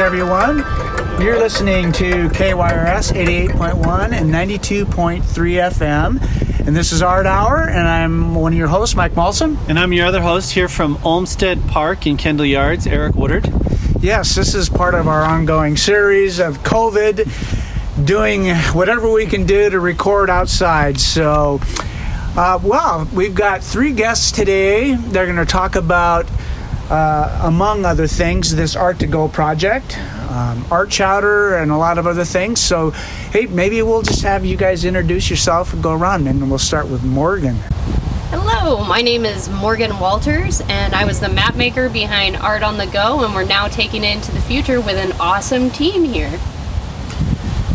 Greetings, everyone. You're listening to KYRS 88.1 and 92.3 FM. And this is Art Hour, and I'm one of your hosts, Mike Malson. And I'm your other host here from Olmsted Park in Kendall Yards, Eric Woodard. Yes, this is part of our ongoing series of COVID, doing whatever we can do to record outside. So, uh, well, we've got three guests today. They're going to talk about uh, among other things, this Art to Go project, um, Art Chowder, and a lot of other things. So, hey, maybe we'll just have you guys introduce yourself and go around, and we'll start with Morgan. Hello, my name is Morgan Walters, and I was the map maker behind Art on the Go, and we're now taking it into the future with an awesome team here.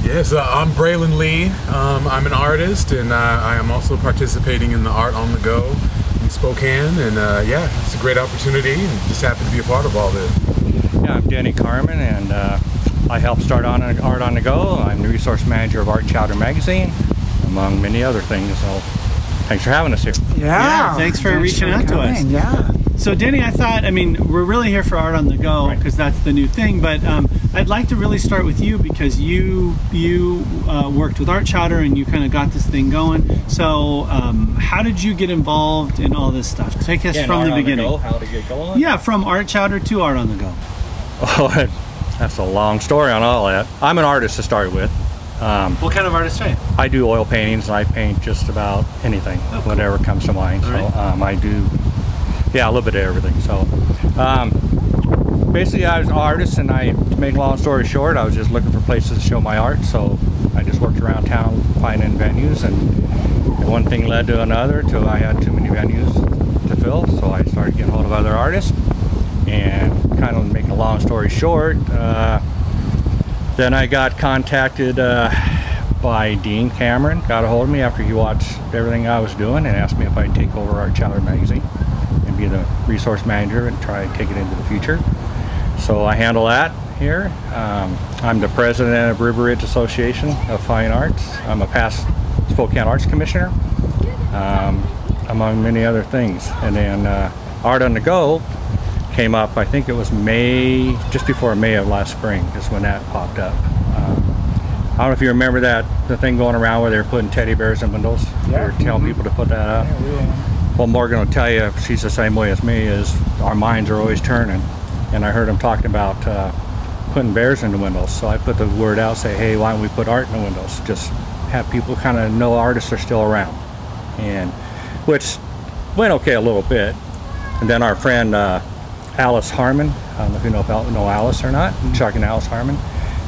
Yes, uh, I'm Braylon Lee. Um, I'm an artist, and uh, I am also participating in the Art on the Go in Spokane. And uh, yeah, it's a great opportunity, and just happy to be a part of all this. Yeah, I'm Danny Carmen, and uh, I help start on Art on the Go. I'm the resource manager of Art Chowder Magazine, among many other things. So thanks for having us here. Yeah, Yeah, thanks for reaching out to us. Yeah. So, Danny, I thought, I mean, we're really here for Art on the Go Right. because that's the new thing. But um, I'd like to really start with you because you you uh, worked with Art Chowder and you kind of got this thing going. So, um, how did you get involved in all this stuff? Take us Again, from Art the on beginning. Go, how to get going. yeah, from Art Chowder to Art on the Go. Oh, that's a long story on all that. I'm an artist to start with. Um, What kind of artist are you? I do oil paintings, and I paint just about anything, Oh, cool. whatever comes to mind. All so right. um, I do, yeah, a little bit of everything. So um, basically, I was an artist, and I, to make a long story short, I was just looking for places to show my art. So I just worked around town finding venues, and one thing led to another till I had too many venues to fill. So I started getting hold of other artists, and kind of make a long story short. Uh, then I got contacted uh, by Dean Cameron, got a hold of me after he watched everything I was doing and asked me if I'd take over Art Chowder magazine be the resource manager and try and take it into the future. So I handle that here. Um, I'm the president of River Ridge Association of Fine Arts. I'm a past Spokane Arts Commissioner, um, among many other things. And then uh, Art on the Go came up, I think it was May, just before May of last spring is when that popped up. Um, I don't know if you remember that, the thing going around where they were putting teddy bears in windows. Yeah. They Yeah. were telling people to put that up. Well, Morgan will tell you, she's the same way as me, is our minds are always turning. And I heard him talking about uh, putting bears in the windows. So I put the word out, say, hey, why don't we put art in the windows? Just have people kind of know artists are still around. And which went okay a little bit. And then our friend uh, Alice Harmon, I don't know if you know, about, know Alice or not, Chuck and Alice Harmon,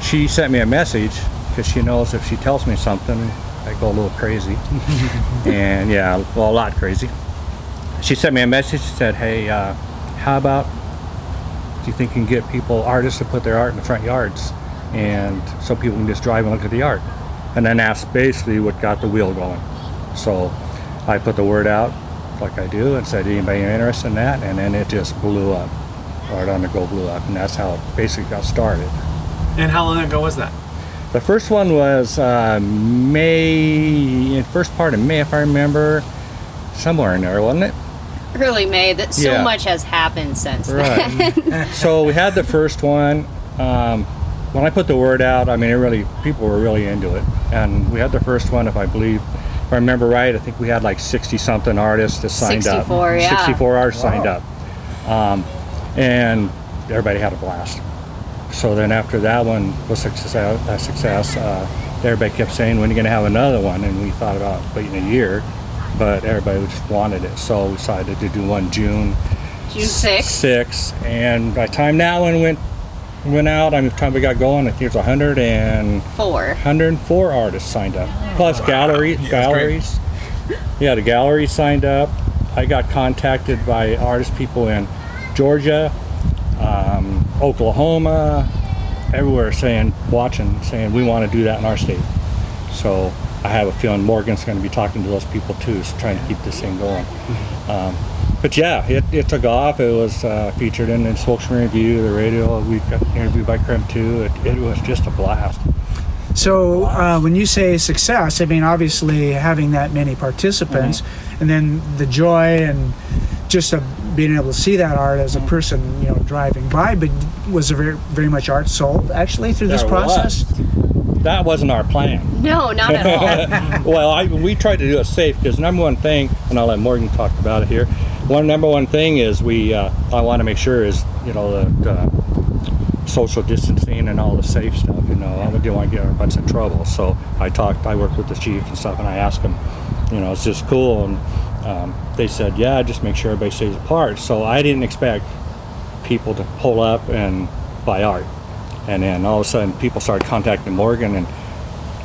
she sent me a message because she knows if she tells me something, I go a little crazy. and yeah, well, a lot crazy. She sent me a message. She said, "Hey, uh, how about do you think you can get people, artists, to put their art in the front yards, and so people can just drive and look at the art?" And then that's basically what got the wheel going. So I put the word out, like I do, and said, "Anybody interested in that?" And then it just blew up. Art on the Go blew up, and that's how it basically got started. And how long ago was that? The first one was uh, May, first part of May, if I remember, somewhere in there, wasn't it? Early May, that so Yeah. much has happened since then. Right. so we had the first one. Um, when I put the word out, I mean, it really people were really into it, and we had the first one. If I believe, if I remember right, I think we had like sixty something artists that signed 64, up. yeah. Sixty-four artists Wow. signed up, um, and everybody had a blast. So then after that one was success, a success, uh, everybody kept saying, "When are you going to have another one?" And we thought about waiting a year, but everybody just wanted it, so we decided to do one June June 6th. six, and by the time that one went went out, I mean, by the time we got going, I think it was 100 104 artists signed up, plus gallery Yeah, galleries. Yeah, the galleries signed up. I got contacted by artist people in Georgia, um, Oklahoma, everywhere saying, watching, saying we want to do that in our state. So I have a feeling Morgan's going to be talking to those people too, so trying to keep this thing going. Um, but yeah, it, it took off. It was uh, featured in the Spokesman Review, the radio. We got interviewed by KREM too. It, it was just a blast. So uh, when you say success, I mean obviously having that many participants, and then the joy and just a being able to see that art as a person, you know, driving by. But was there very, very much art sold actually through this There process? That wasn't our plan. No, not at all. well, I, we tried to do it safe because number one thing, and I'll let Morgan talk about it here. One number one thing is we uh, I want to make sure is you know the uh, social distancing and all the safe stuff. You know, I didn't want to get everybody in trouble. So I talked, I worked with the chief and stuff, and I asked him, you know, is this cool? And um, they said, yeah, just make sure everybody stays apart. So I didn't expect people to pull up and buy art. And then all of a sudden, people started contacting Morgan, and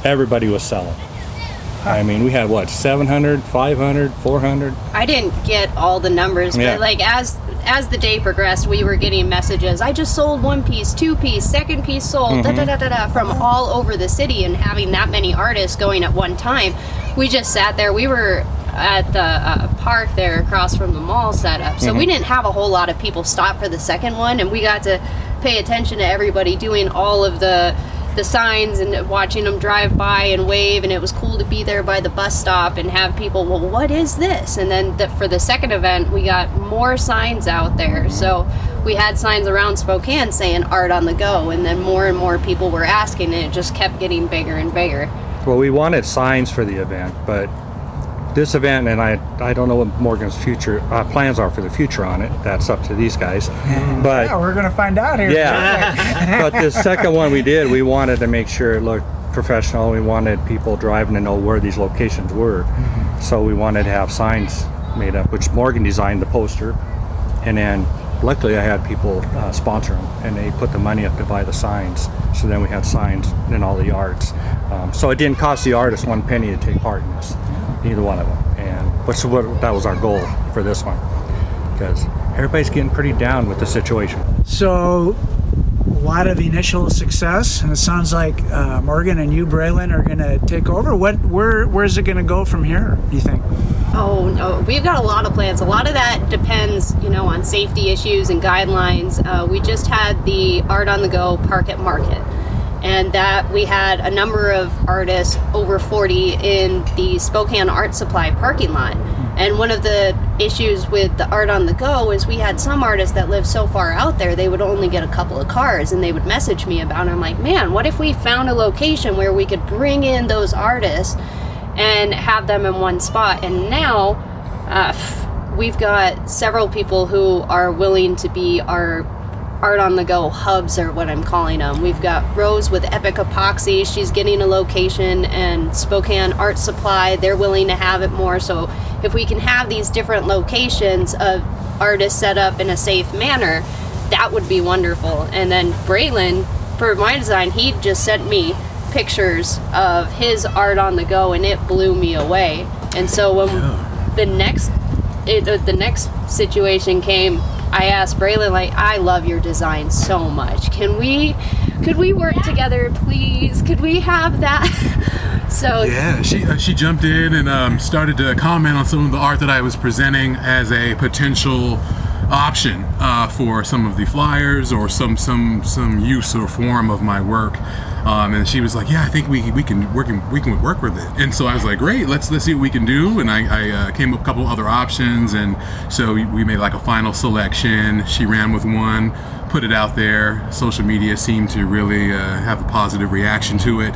everybody was selling. I mean, we had what 700, 500, 400. I didn't get all the numbers, Yeah. but like as as the day progressed, we were getting messages. I just sold one piece, two piece, second piece sold, da da da da da, from all over the city, and having that many artists going at one time, we just sat there. We were at the uh, park there across from the mall set up, so we didn't have a whole lot of people stop for the second one, and we got to pay attention to everybody doing all of the the signs and watching them drive by and wave and it was cool to be there by the bus stop and have people well what is this? And then the, for the second event we got more signs out there. Mm-hmm. So we had signs around spokane saying art on the go and then more and more people were asking and it just kept getting bigger and bigger. Well, we wanted signs for the event, but this event, and I, I don't know what Morgan's future uh, plans are for the future on it. That's up to these guys. But Yeah, we're gonna find out here. Yeah. but the second one we did, we wanted to make sure it looked professional. We wanted people driving to know where these locations were. So we wanted to have signs made up, which Morgan designed the poster. And then luckily I had people uh, sponsor them and they put the money up to buy the signs. So then we had signs in all the arts. Um, so it didn't cost the artist one penny to take part in this, either one of them. And which what that was our goal for this one. Because everybody's getting pretty down with the situation. So, a lot of initial success, and it sounds like uh, Morgan and you, Braylon, are going to take over. What, where, where's it going to go from here? Do you think? Oh no, we've got a lot of plans. A lot of that depends, you know, on safety issues and guidelines. Uh, we just had the Art on the Go Park at Market, and that we had a number of artists over 40 in the Spokane Art Supply parking lot. And one of the issues with the Art on the Go is we had some artists that live so far out there they would only get a couple of cars, and they would message me about it. I'm like, man, what if we found a location where we could bring in those artists? and have them in one spot. And now uh, we've got several people who are willing to be our art on the go hubs, are what I'm calling them. We've got Rose with Epic Epoxy, she's getting a location, and Spokane Art Supply, they're willing to have it more. So if we can have these different locations of artists set up in a safe manner, that would be wonderful. And then Braylon, for my design, he just sent me pictures of his art on the go, and it blew me away. And so when the next it, the next situation came, I asked Braylon like, I love your design so much. Can we, could we work together, please? Could we have that? so Yeah, she uh, she jumped in and um, started to comment on some of the art that I was presenting as a potential option uh, for some of the flyers or some some some use or form of my work. Um, and she was like, "Yeah, I think we, we can work we can work with it." And so I was like, "Great, let's let's see what we can do." And I, I uh, came up with a couple other options, and so we, we made like a final selection. She ran with one, put it out there. Social media seemed to really uh, have a positive reaction to it.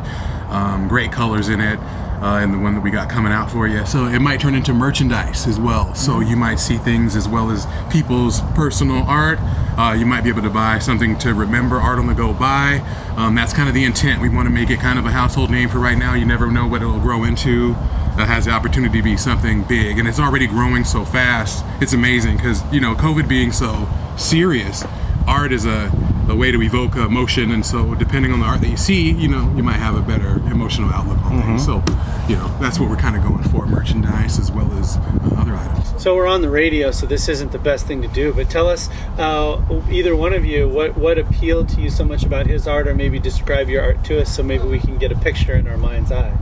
Um, great colors in it. Uh, and the one that we got coming out for you. So it might turn into merchandise as well. So you might see things as well as people's personal art. Uh, you might be able to buy something to remember art on the go by. Um, that's kind of the intent. We want to make it kind of a household name for right now. You never know what it'll grow into. That has the opportunity to be something big, and it's already growing so fast. It's amazing because you know COVID being so serious, art is a, a way to evoke emotion, and so depending on the art that you see, you know, you might have a better emotional outlook on things. So, you know, that's what we're kind of going for: merchandise as well as uh, other items. So we're on the radio, so this isn't the best thing to do. But tell us, uh, either one of you, what what appealed to you so much about his art, or maybe describe your art to us, so maybe we can get a picture in our mind's eye.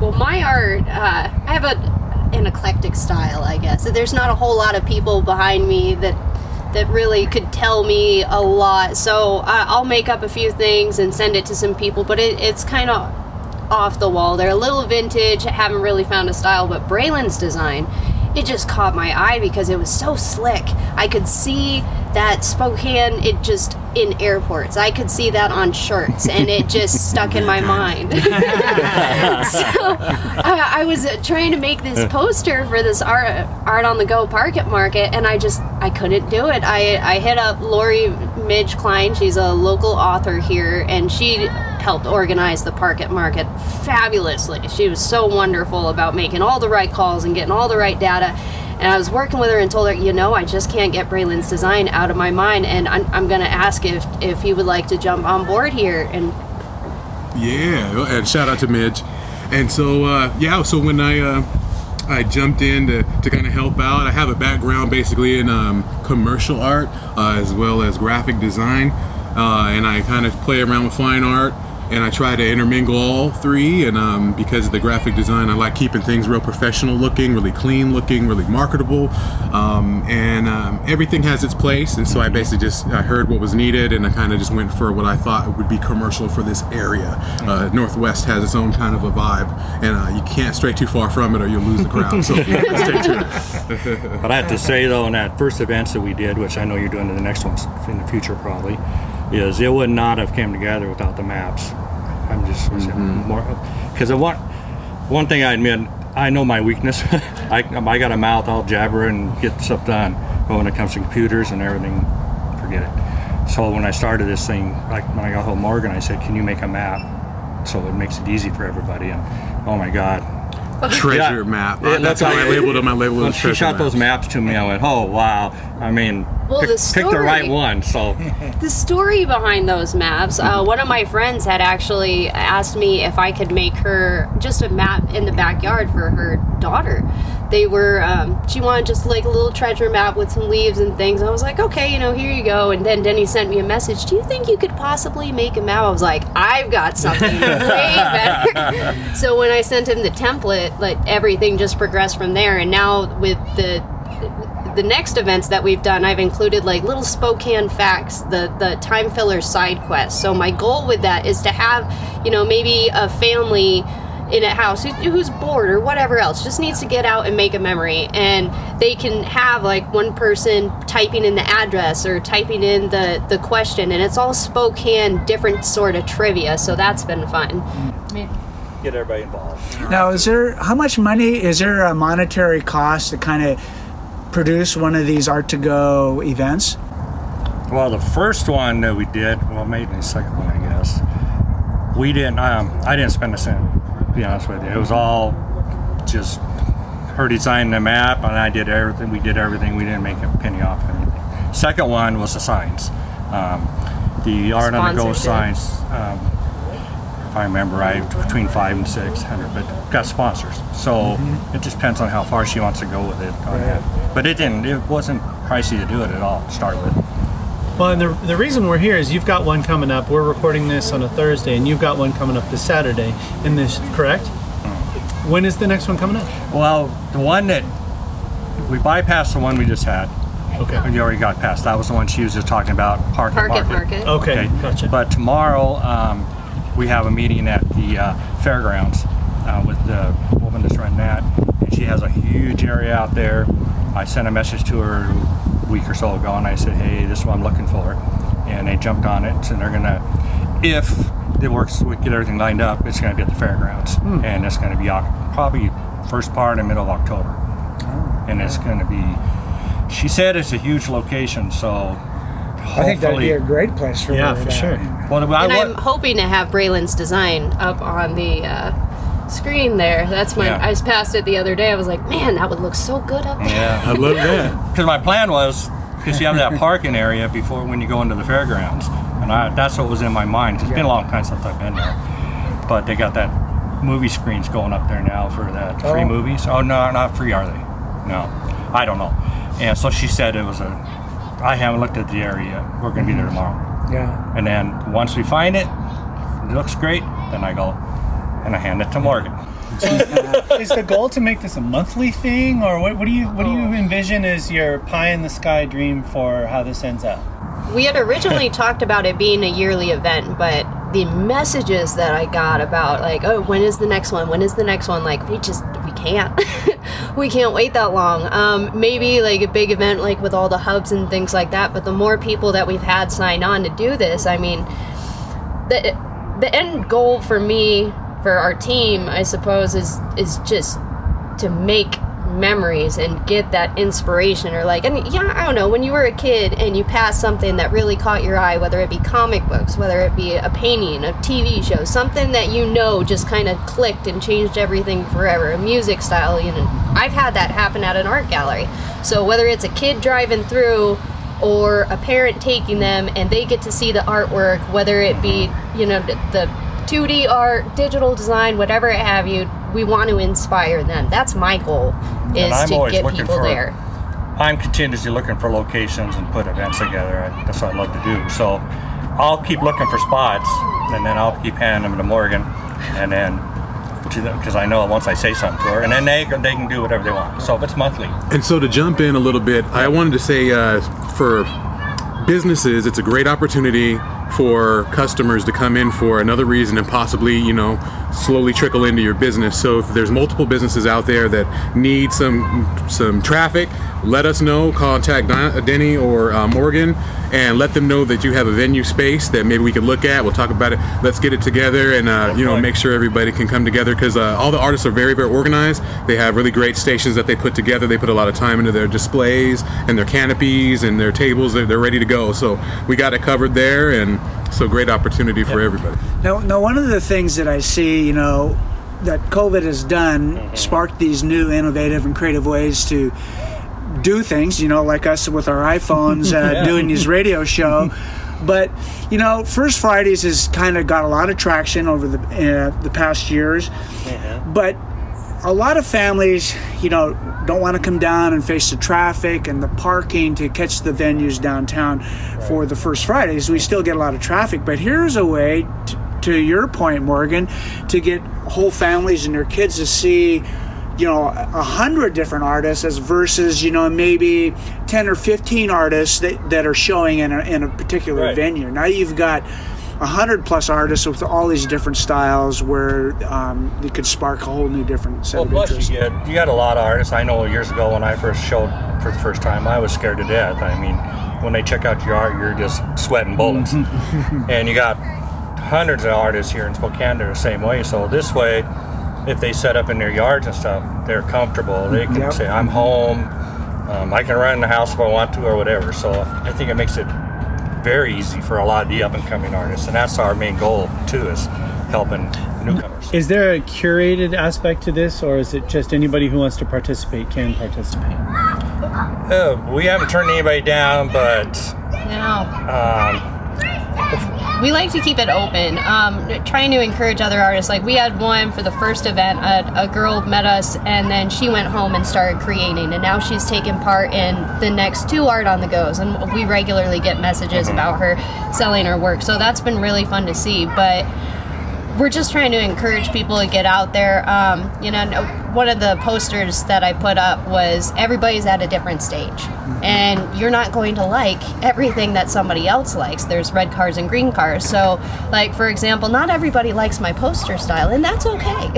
Well, my art, uh, I have a an eclectic style, I guess. There's not a whole lot of people behind me that that really could tell me a lot. So I'll make up a few things and send it to some people, but it, it's kind of off the wall. They're a little vintage. Haven't really found a style, but Braylon's design, it just caught my eye because it was so slick. I could see that Spokane, it just in airports. I could see that on shirts, and it just stuck in my mind. so I, I was trying to make this poster for this art art on the go Park at Market, and I just I couldn't do it. I I hit up Lori Midge Klein. She's a local author here, and she helped organize the Park at Market fabulously. She was so wonderful about making all the right calls and getting all the right data. And I was working with her and told her, you know, I just can't get Braylon's design out of my mind, and I'm, I'm going to ask if if he would like to jump on board here. And Yeah, and shout out to Midge. And so, uh, yeah, so when I uh, I jumped in to, to kind of help out, I have a background basically in um, commercial art uh, as well as graphic design, uh, and I kind of play around with fine art. And I try to intermingle all three, and um, because of the graphic design, I like keeping things real professional looking, really clean looking, really marketable, um, and um, everything has its place. And so I basically just I heard what was needed, and I kind of just went for what I thought would be commercial for this area. Uh, Northwest has its own kind of a vibe, and uh, you can't stray too far from it, or you'll lose the crowd. So stay tuned. But I have to say though, in that first events that we did, which I know you're doing in the next ones in the future probably, is it would not have came together without the maps. I'm just mm-hmm. more because I want one thing I admit I know my weakness. I I got a mouth, I'll jabber and get stuff done. But when it comes to computers and everything, forget it. So when I started this thing, like when I got home Morgan, I said, "Can you make a map so it makes it easy for everybody?" And oh my God, Treasure Yeah. map. Yeah, That's that's how I how- labeled them. I labeled when them she treasure shot those maps. maps to me, I went, "Oh wow!" I mean, Well, pick, the pick the right story- one. So. The story behind those maps uh, one of my friends had actually asked me if i could make her just a map in the backyard for her daughter. They were um, she wanted just like a little treasure map with some leaves and things. I was like okay you know here you go. And then denny sent me a message do you think you could possibly make a map? I was like i've got something way better. So when i sent him the template like everything just progressed from there. And now with the the next events that we've done, I've included like little Spokane facts, the the time filler side quests. So my goal with that is to have, you know, maybe a family in a house who, who's bored or whatever else just needs to get out and make a memory and they can have like one person typing in the address or typing in the the question and it's all spokane different sort of trivia so that's been fun get everybody involved. Now, is there how much money is there a monetary cost to kind of produce one of these art to go events? Well, the first one that we did, well, maybe the second one, I guess. We didn't. Um, I didn't spend a cent. To be honest with you, it was all just her designing the map, and I did everything. We did everything. We didn't make a penny off anything. Second one was the signs. Um, the art on the go Sponsorship. signs. Um, if I remember right, between five and six hundred, but got sponsors. So it just depends on how far she wants to go with it. on that. But it didn't. It wasn't pricey to do it at all to start with. Well, and the, the reason we're here is you've got one coming up. We're recording this on a Thursday, and you've got one coming up this Saturday. In this, correct? When is the next one coming up? Well, the one that we bypassed the one we just had. Okay. We already got past. That was the one she was just talking about. Park market market Okay, gotcha. But tomorrow um, we have a meeting at the uh, fairgrounds uh, with the woman that's running that, and she has a huge area out there. I sent a message to her a week or so ago, and I said, "Hey, this is what I'm looking for," and they jumped on it, and they're gonna, if it works, we get everything lined up. It's gonna be at the fairgrounds, and it's gonna be probably first part and middle of October, and it's gonna be. She said it's a huge location, so I think that'd be a great place for that. Yeah, for to- sure. Well, I, and wa- I'm hoping to have Braylon's design up on the uh, screen there. That's my. Yeah. I just passed it the other day. I was like, man, that would look so good up there. Yeah, I love that. because my plan was because you have that parking area before when you go into the fairgrounds, and I, that's what was in my mind. It's been a long time since I've been there, but they got that movie screens going up there now for that free Oh. movies. Oh no, not free, are they? No, I don't know. And so she said it was a. I haven't looked at the area yet. We're gonna be there tomorrow, Yeah. and then once we find it, if it looks great, then I go and I hand it to Morgan. is the goal to make this a monthly thing, or what, what do you what do you oh. envision as your pie in the sky dream for how this ends up? We had originally talked about it being a yearly event, but the messages that I got about like, oh, when is the next one? When is the next one? Like, we just we can't. we can't wait that long. Um, maybe like a big event like with all the hubs and things like that. But the more people that we've had sign on to do this, I mean, the the end goal for me for our team, I suppose, is is just to make memories and get that inspiration or like and yeah i don't know when you were a kid and you passed something that really caught your eye whether it be comic books whether it be a painting a tv show something that you know just kind of clicked and changed everything forever a music style you know i've had that happen at an art gallery. So whether it's a kid driving through or a parent taking them and they get to see the artwork whether it be you know the 2d art digital design whatever it have you we want to inspire them that's my goal is to get people for- there I'm continuously looking for locations and put events together. I, that's what I love to do. So I'll keep looking for spots, and then I'll keep handing them to Morgan, and then because I know once I say something to her, and then they they can do whatever they want. So if it's monthly, And so to jump in a little bit, I wanted to say uh, for businesses, it's a great opportunity for customers to come in for another reason and possibly, you know, slowly trickle into your business. So if there's multiple businesses out there that need some some traffic, let us know. Contact Denny or uh, Morgan and let them know that you have a venue space that maybe we could look at. We'll talk about it. Let's get it together and uh, you know make sure everybody can come together because uh, all the artists are very very organized. They have really great stations that they put together. They put a lot of time into their displays and their canopies and their tables. They're, they're ready to go. So we got it covered there and so great opportunity for everybody. Now, now, one of the things that I see, you know, that COVID has done, sparked these new innovative and creative ways to do things, you know, like us with our iPhones uh, doing these radio show. But you know, First Fridays has kind of got a lot of traction over the uh, the past years. But a lot of families, you know, don't want to come down and face the traffic and the parking to catch the venues downtown for the First Fridays. We still get a lot of traffic, but here's a way, t- to your point, Morgan, to get whole families and their kids to see you know a hundred different artists as versus you know maybe 10 or 15 artists that, that are showing in a, in a particular Right. venue now you've got a hundred plus artists with all these different styles where um, it could spark a whole new different set well, of plus interest you get you got a lot of artists. I know years ago when I first showed for the first time, I was scared to death. I mean, when they check out your art, you're just sweating bullets, and you got hundreds of artists here in Spokane that are the same way. So this way, if they set up in their yards and stuff, they're comfortable. They can Yep. say, "I'm home. Um, I can run in the house if I want to, or whatever." So I think it makes it very easy for a lot of the up and coming artists, and that's our main goal too, is helping newcomers. Is there a curated aspect to this, or is it just anybody who wants to participate can participate? Uh, we haven't turned anybody down, but no um, we like to keep it open um, trying to encourage other artists. Like we had one for the first event a, a girl met us and then she went home and started creating and now she's taking part in the next two art on the goes and we regularly get messages about her selling her work. So that's been really fun to see but we're just trying to encourage people to get out there. Um, you know, one of the posters that I put up was everybody's at a different stage, and you're not going to like everything that somebody else likes. There's red cars and green cars. So, like for example, not everybody likes my poster style, and that's okay.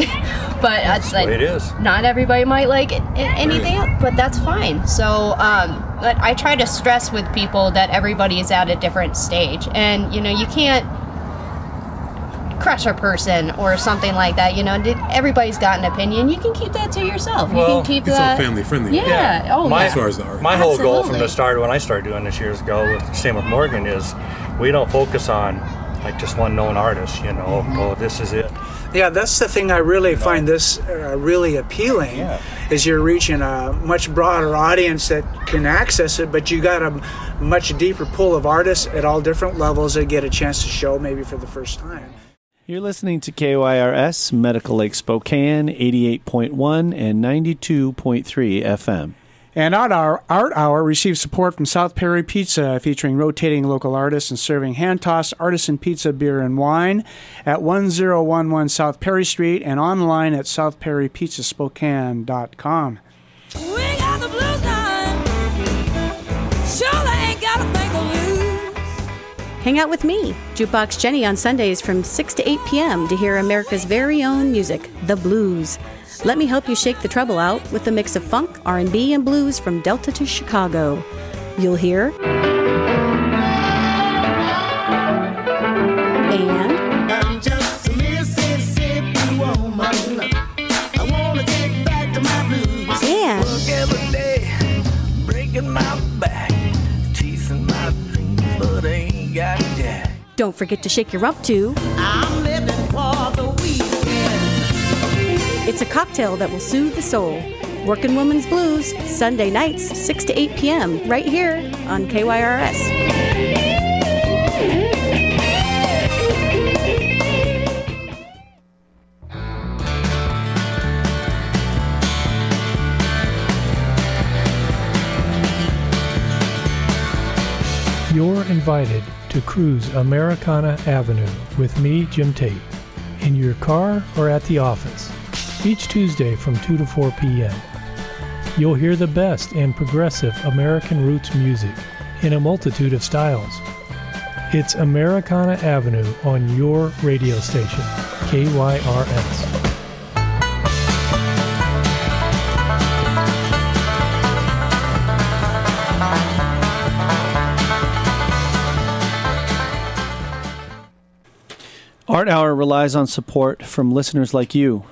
but that's way it is. Not everybody might like it, anything, else, but that's fine. So, um, but I try to stress with people that everybody is at a different stage, and you know, you can't crush a person or something like that. You know, everybody's got an opinion. You can keep that to yourself. you Well, can keep It's all family friendly. Yeah. Oh, my. As far as the art. my whole goal from the start when I started doing this years ago, with, same with Morgan, is we don't focus on like just one known artist. You know, oh this is it. Yeah, that's the thing I really find this uh, really appealing. Yeah. Is you're reaching a much broader audience that can access it, but you got a much deeper pool of artists at all different levels that get a chance to show maybe for the first time. You're listening to KYRS Medical Lake Spokane 88.1 and 92.3 FM. And Art Hour, Art Hour receives support from South Perry Pizza, featuring rotating local artists and serving hand tossed artisan pizza, beer, and wine at 1011 South Perry Street and online at southperrypizzaspokane.com. Hang out with me, Jukebox Jenny, on Sundays from 6 to 8 p.m. to hear America's very own music, the blues. Let me help you shake the trouble out with a mix of funk, R&B, and blues from Delta to Chicago. You'll hear and don't forget to shake your rump too. I'm living for the weekend. It's a cocktail that will soothe the soul. Working Woman's Blues, Sunday nights, 6 to 8 p.m., right here on KYRS. You're invited to cruise Americana Avenue with me, Jim Tate, in your car or at the office, each Tuesday from 2 to 4 p.m. You'll hear the best in progressive American roots music in a multitude of styles. It's Americana Avenue on your radio station, KYRS. Art Hour relies on support from listeners like you.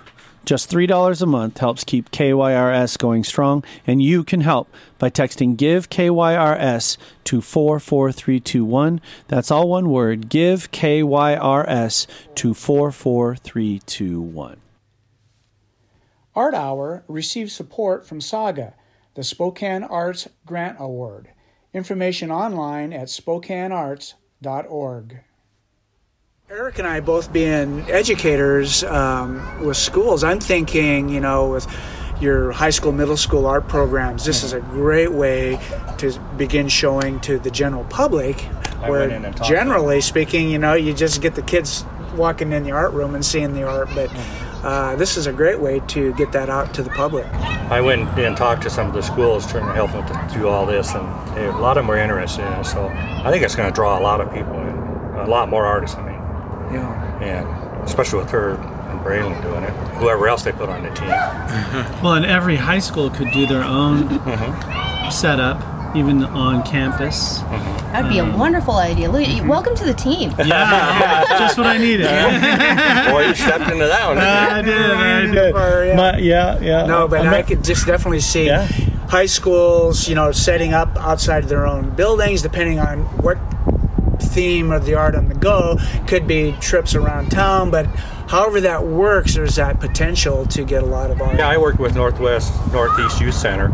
Just $3 a month helps keep KYRS going strong, and you can help by texting GIVE KYRS to 44321. That's all one word GIVE KYRS to 44321. Art Hour receives support from Saga, the Spokane Arts Grant Award. Information online at spokanearts.org. Eric and I both being educators um, with schools, I'm thinking, you know, with your high school, middle school art programs, this is a great way to begin showing to the general public. I where went in and generally speaking, you know, you just get the kids walking in the art room and seeing the art, but uh, this is a great way to get that out to the public. I went and talked to some of the schools trying to help them to do all this, and a lot of them were interested in it. So I think it's going to draw a lot of people in, a lot more artists. I mean. And especially with her and Braylon doing it, whoever else they put on the team. Well, and every high school could do their own mm-hmm. setup, even on campus. Mm-hmm. That would be a um, wonderful idea. Look, mm-hmm. welcome to the team. Yeah, yeah, just what I needed. Boy, you stepped into that one. I did, I did. Or, yeah. My- yeah, yeah. No, but I'm I could just definitely see Yeah. high schools, you know, setting up outside of their own buildings, depending on what theme of the art on the go. Could be trips around town, but however that works, there's that potential to get a lot of art. Yeah, I work with Northwest Northeast Youth Center.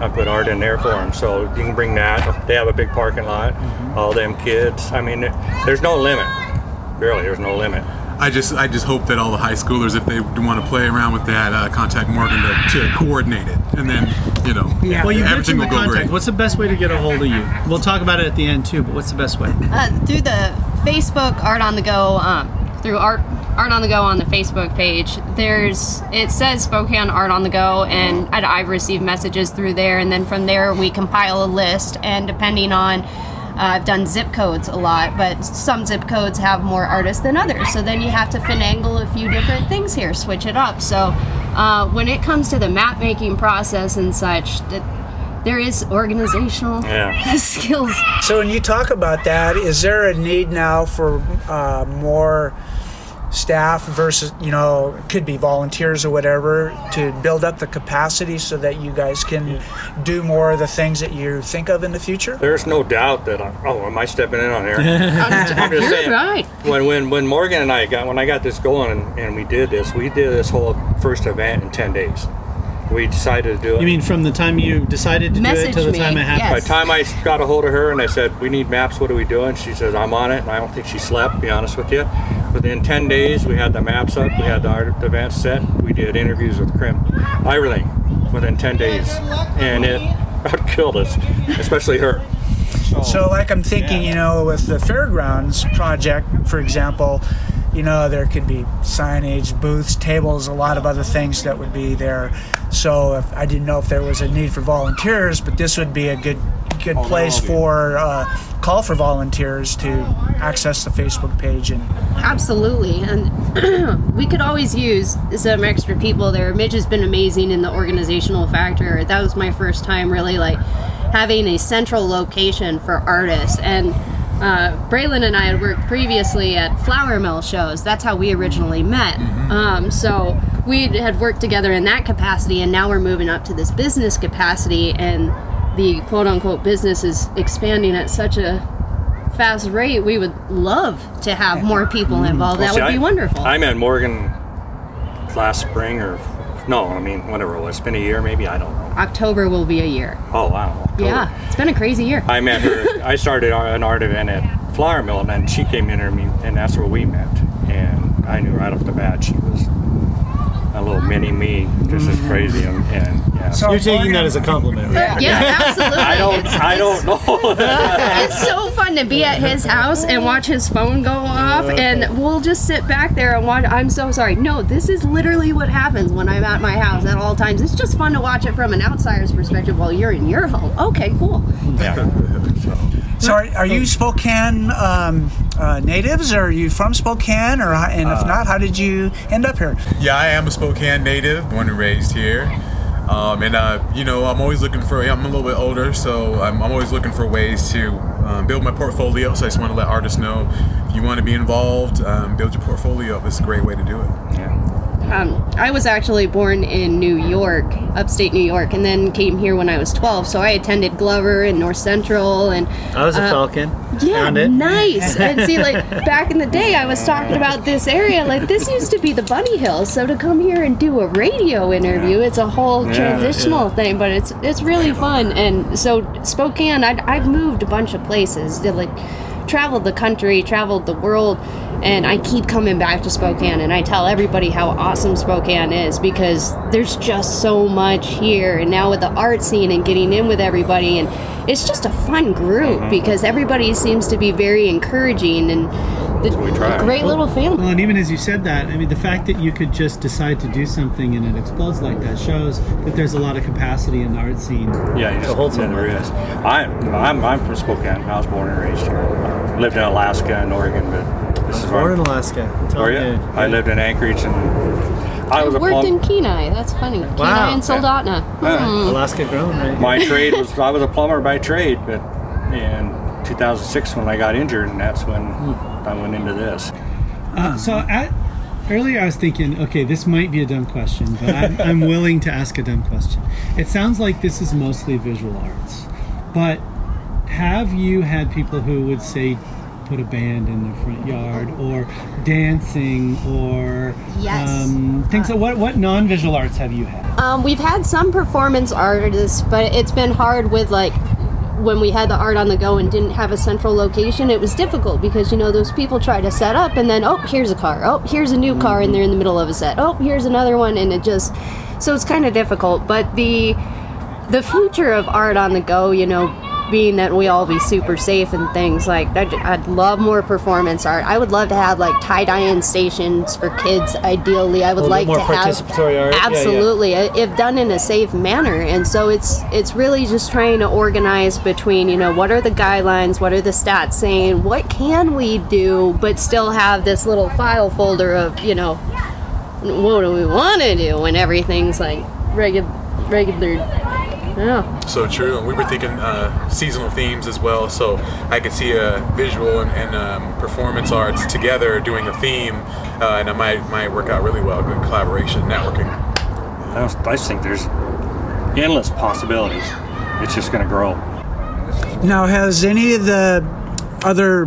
I put art in there for them, so you can bring that. They have a big parking lot. Mm-hmm. All them kids. I mean, there's no limit. Really, there's no limit. I just I just hope that all the high schoolers, if they want to play around with that, uh, contact Morgan to, to coordinate it, and then you know Yeah. Well, you everything mentioned will the go contact. great. What's the best way to get a hold of you? We'll talk about it at the end too, but what's the best way? uh, through the Facebook Art on the Go, um, through Art Art on the Go on the Facebook page. There's it says Spokane Art on the Go, and I- I've received messages through there, and then from there we compile a list, and depending on. Uh, I've done zip codes a lot, but some zip codes have more artists than others. So then you have to finagle a few different things here, switch it up. So uh, when it comes to the map making process and such, that there is organizational Yeah. skills So when you talk about that, is there a need now for uh, more staff versus, you know, could be volunteers or whatever, to build up the capacity so that you guys can do more of the things that you think of in the future? There's no doubt that I, oh, am I stepping in on here? Oh, I'm just saying. right. When when when Morgan and I got when I got this going and, and we did this, we did this whole first event in ten days. We decided to do it. You mean from the time you decided to do it to the me, time it happened? By the time I got a hold of her and I said, we need maps, what are we doing? She said, I'm on it. And I don't think she slept, to be honest with you. Within 10 days, we had the maps up, we had the art event set, we did interviews with KREM, everything within 10 days. And it about killed us, especially her. So, like, I'm thinking, you know, with the fairgrounds project, for example, you know, there could be signage, booths, tables, a lot of other things that would be there. So, if I didn't know if there was a need for volunteers, but this would be a good good place for uh, call for volunteers to access the Facebook page and Absolutely, and we could always use some extra people there. Midge has been amazing in the organizational factor. That was my first time really like having a central location for artists. And uh, Braylon and I had worked previously at flour mill shows. That's how we originally met. Um, so we had worked together in that capacity, and now we're moving up to this business capacity, and the quote unquote business is expanding at such a fast rate. We would love to have more people involved. That see, would be I- wonderful. I met Morgan last spring or no, I mean whatever it was. It's been a year maybe. I don't know. October will be a year. Oh wow. October. Yeah, been a crazy year. I met her. I started an art event at Flour Mill, and then she came in and, me, and that's where we met. And I knew right off the bat she was a little mini me. This is mm-hmm. crazy, and, and yeah. So- You're taking that as a compliment, right? Yeah, absolutely. I don't. It's- I don't know. it's so fun to be at his house and watch his phone go off and we'll just sit back there and watch i'm so sorry no this is literally what happens when i'm at my house at all times it's just fun to watch it from an outsider's perspective while you're in your home okay cool yeah. So, So, are, are you Spokane um, uh, natives? Or are you from Spokane? Or and if not, how did you end up here? Yeah, I am a Spokane native, born and raised here. Um, and uh, you know, I'm always looking for. I'm a little bit older, so I'm, I'm always looking for ways to um, build my portfolio. So I just want to let artists know if you want to be involved, um, build your portfolio. It's a great way to do it. yeah. Um, i was actually born in new york upstate new york and then came here when i was 12 so i attended glover and north central and I was a uh, Falcon. Yeah, nice. And see, like back in the day, I was talking about this area. Like this used to be the Bunny Hills. So to come here and do a radio interview, it's a whole Yeah, transitional thing. But it's it's really fun. And so Spokane, I, I've moved a bunch of places. Did like traveled the country, traveled the world, and I keep coming back to Spokane. And I tell everybody how awesome Spokane is because there's just so much here. And now with the art scene and getting in with everybody, and it's just a fun group because everybody seems to be very encouraging and the, we try. a great little family. Well, and even as you said that, I mean, the fact that you could just decide to do something and it explodes like that shows that there's a lot of capacity in the art scene. Yeah, you to just hold yeah, there someone. I, I'm, I'm from Spokane. I was born and raised here. Uh, lived in Alaska and Oregon, but this is Born in Alaska. Tell me. yeah, I lived in Anchorage and I was a worked plum- in Kenai. That's funny. Kenai Wow. and Soldotna. Hmm. Alaska grown, right? my trade was I was a plumber by trade, but in 2006 when I got injured, and that's when I went into this. Uh, so at, earlier I was thinking, okay, this might be a dumb question, but I'm, I'm willing to ask a dumb question. It sounds like this is mostly visual arts, but have you had people who would say put a band in their front yard or dancing or Yes. um, things that what what non-visual arts have you had Um, we've had some performance artists, but it's been hard with like when we had the art on the go and didn't have a central location. It was difficult because you know those people try to set up and then oh here's a car, oh here's a new car, and they're in the middle of a set. Oh here's another one, and it just so it's kind of difficult. But the the future of art on the go, you know, being that we all be super safe and things like I'd, I'd love more performance art. I would love to have like tie dye-in stations for kids. Ideally, I would like to more have participatory art. Yeah, yeah. Absolutely, if done in a safe manner. And so it's it's really just trying to organize between you know what are the guidelines, what are the stats saying, what can we do, but still have this little file folder of you know what do we want to do when everything's like regular regular. Yeah. So true. And we were thinking uh, seasonal themes as well. So I could see a visual and, and um, performance arts together doing a theme, uh, and it might might work out really well. Good collaboration, networking. I, I just think there's endless possibilities. It's just going to grow. Now, has any of the other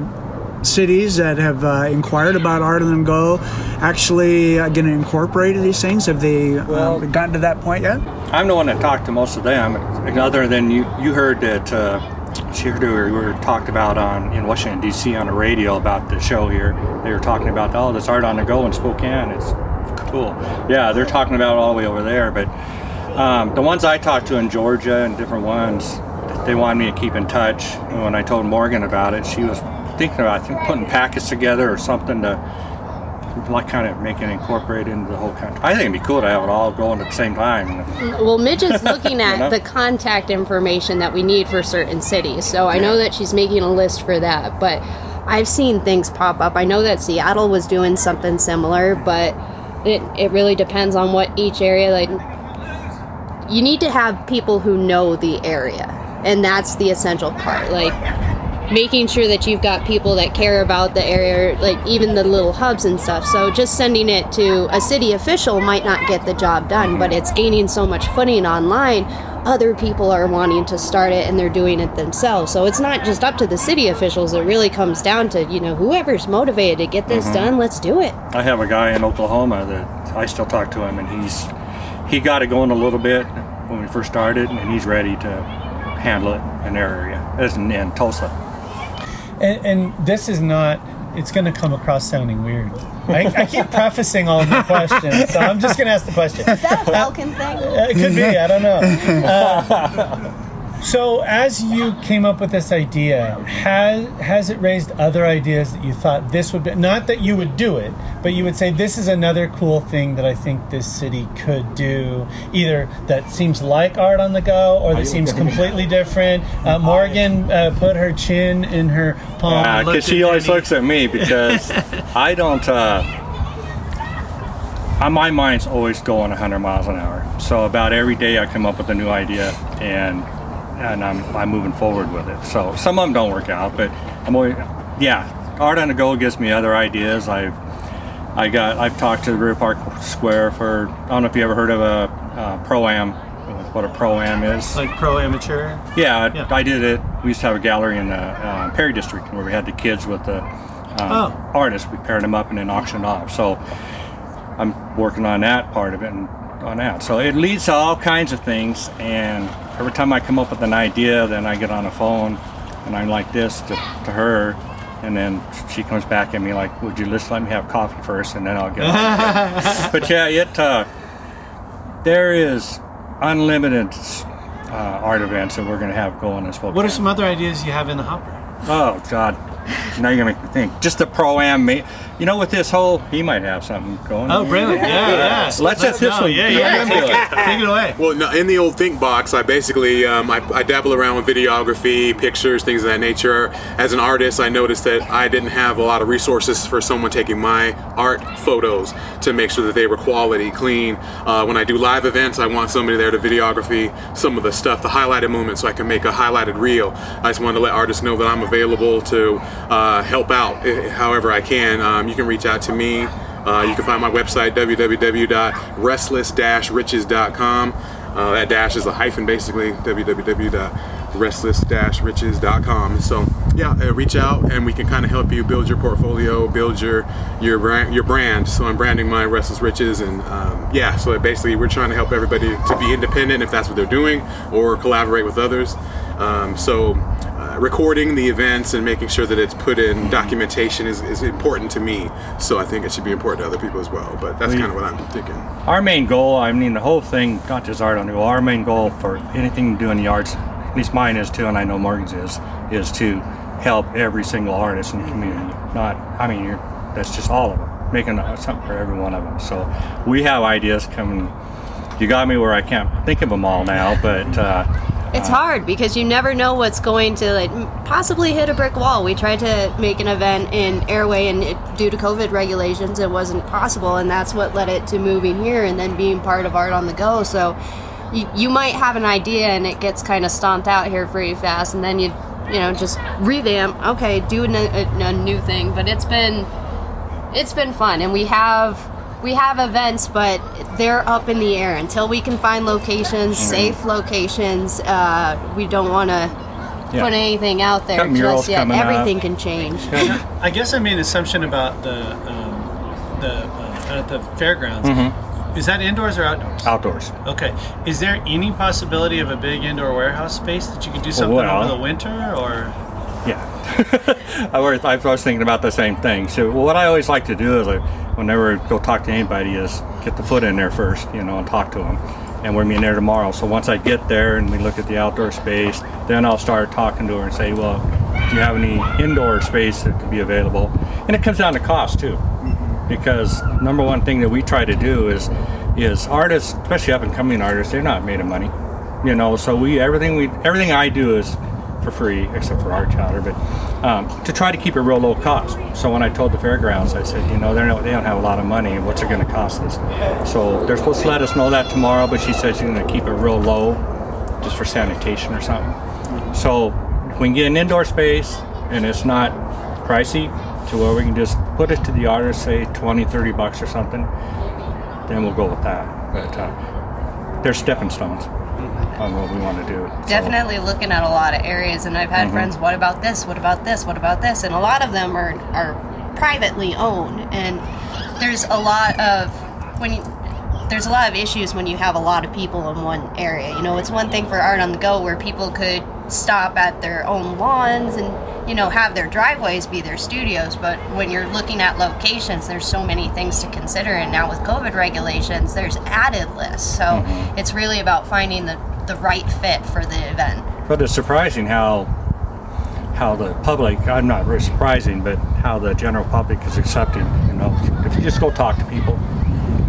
cities that have uh, inquired about Art on the Go actually uh, going to incorporate these things? Have they uh, gotten to that point yet? I'm the one that talked to most of them, other than you. You heard that uh, we were talked about on in Washington D.C. on the radio about the show here. They were talking about oh, this art on the go in Spokane. It's cool. Yeah, they're talking about it all the way over there. But um, the ones I talked to in Georgia and different ones, they wanted me to keep in touch. And when I told Morgan about it, she was thinking about I think putting packets together or something to like kind of make it incorporate into the whole country. I think it'd be cool to have it all going at the same time. Well, Midge is looking at know? the contact information that we need for certain cities. So I know that she's making a list for that, but I've seen things pop up. I know that Seattle was doing something similar, but it, it really depends on what each area like you need to have people who know the area. And that's the essential part. Like making sure that you've got people that care about the area, like even the little hubs and stuff. So just sending it to a city official might not get the job done, but it's gaining so much footing online. Other people are wanting to start it and they're doing it themselves. So it's not just up to the city officials. It really comes down to, you know, whoever's motivated to get this Mhm. done, let's do it. I have a guy in Oklahoma that I still talk to him, and he's he got it going a little bit when we first started, and he's ready to handle it in their area, as in, in Tulsa. And, and this is not. It's going to come across sounding weird. I, I keep prefacing all of the questions, so I'm just going to ask the question. Is that a Falcon thing? Uh, It could be. I don't know. Uh, so, as you came up with this idea, has has it raised other ideas that you thought this would be? Not that you would do it, but you would say this is another cool thing that I think this city could do. Either that seems like art on the go, or that seems completely different. Uh, Morgan uh, put her chin in her palm. and because looked she always Denny. looks at me because I don't. Uh, uh, my mind's always going 100 miles an hour. So about every day I come up with a new idea and and I'm I'm moving forward with it. So some of them don't work out, but I'm always yeah. Art on the go gives me other ideas. I've I got I've talked to the River Park Square for I don't know if you ever heard of a uh, pro am what a pro am is. like pro amateur. Yeah, Yeah. I did it. We used to have a gallery in the uh, Perry District where we had the kids with the um, Oh. artists. We paired them up and then auctioned off. So I'm working on that part of it and on that. So it leads to all kinds of things. And every time I come up with an idea, then I get on the phone and I'm like this to, to her. And then she comes back at me like, "Would you just let me have coffee first, and then I'll get." on it." but yeah, it uh, there is unlimited uh, art events that we're going to have going as well. What are some other ideas you have in the hopper? Oh God! Now you're gonna make me think. Just the pro am, ma- you know, with this whole, he might have something going. On. Oh, really? Yeah, yeah. Let's let this No, one. yeah, get yeah. into Take it. it, take it away. Well, no, in the old Think box, I basically um, I, I dabble around with videography, pictures, things of that nature. As an artist, I noticed that I didn't have a lot of resources for someone taking my art photos to make sure that they were quality, clean. Uh, when I do live events, I want somebody there to videography some of the stuff, the highlighted moments, so I can make a highlighted reel. I just wanted to let artists know that I'm available to uh, help out eh, however I can. Um, you can reach out to me. Uh, you can find my website www.restless-riches.com. Uh, that dash is a hyphen basically www.restless-riches.com. So yeah, uh, reach out and we can kind of help you build your portfolio, build your your brand, your brand. So I'm branding my Restless Riches, and um, yeah, so basically we're trying to help everybody to be independent if that's what they're doing, or collaborate with others. Um, so recording the events and making sure that it's put in documentation is, is important to me. So I think it should be important to other people as well. But that's We- kind of what I'm thinking. Our main goal, I mean, the whole thing, not just art on the go. Our main goal for anything to do in the arts, at least mine is too, and I know Morgan's is, is to help every single artist in the community. Not, I mean, you're, that's just all of them, making something for every one of them. So we have ideas coming. You got me where I can't think of them all now, but uh, It's hard because you never know what's going to like possibly hit a brick wall. We tried to make an event in Airway, and it, due to COVID regulations, it wasn't possible, and that's what led it to moving here and then being part of Art on the Go. So you, you might have an idea, and it gets kind of stomped out here pretty fast, and then you you know just revamp. Okay, do a, a, a new thing, but it's been it's been fun, and we have. We have events, but they're up in the air until we can find locations, safe locations. Uh, we don't want to Yeah. put anything out there Got murals just yet. coming up. Everything can change. I guess I made an assumption about the um, the uh, at the fairgrounds. Mhm. Is that indoors or outdoors? outdoors. Okay. Is there any possibility of a big indoor warehouse space that you could do something Well- over the winter, or Yeah. I was, I was thinking about the same thing. So what I always like to do is, like, whenever I go talk to anybody, is get the foot in there first, you know, and talk to them. And we're meeting there tomorrow. So once I get there and we look at the outdoor space, then I'll start talking to her and say, well, do you have any indoor space that could be available? And it comes down to cost too. Mm-hmm. because number one thing that we try to do is is artists, especially up and coming artists, they're not made of money, you know. So we everything we everything I do is for free except for our chowder, but um, to try to keep it real low cost. So when I told the fairgrounds, I said, you know, they're not, they don't have a lot of money. What's it going to cost us? So they're supposed to let us know that tomorrow, but she said she's going to keep it real low, just for sanitation or something. So we can get an indoor space and it's not pricey to where we can just put it to the artist, say 20, 30 bucks or something, then we'll go with that. But uh, they're stepping stones on what we want to do. So- Definitely looking at a lot of areas, and I've had Mhm. friends. What about this? What about this? What about this? And a lot of them are are privately owned, and there's a lot of when you, there's a lot of issues when you have a lot of people in one area. You know, it's one thing for art on the go where people could stop at their own lawns and you know have their driveways be their studios but when you're looking at locations there's so many things to consider and now with covid regulations there's added lists so Mhm. it's really about finding the, the right fit for the event But it's surprising how how the public I'm not very surprising, but how the general public is accepting. You know, if you just go talk to people,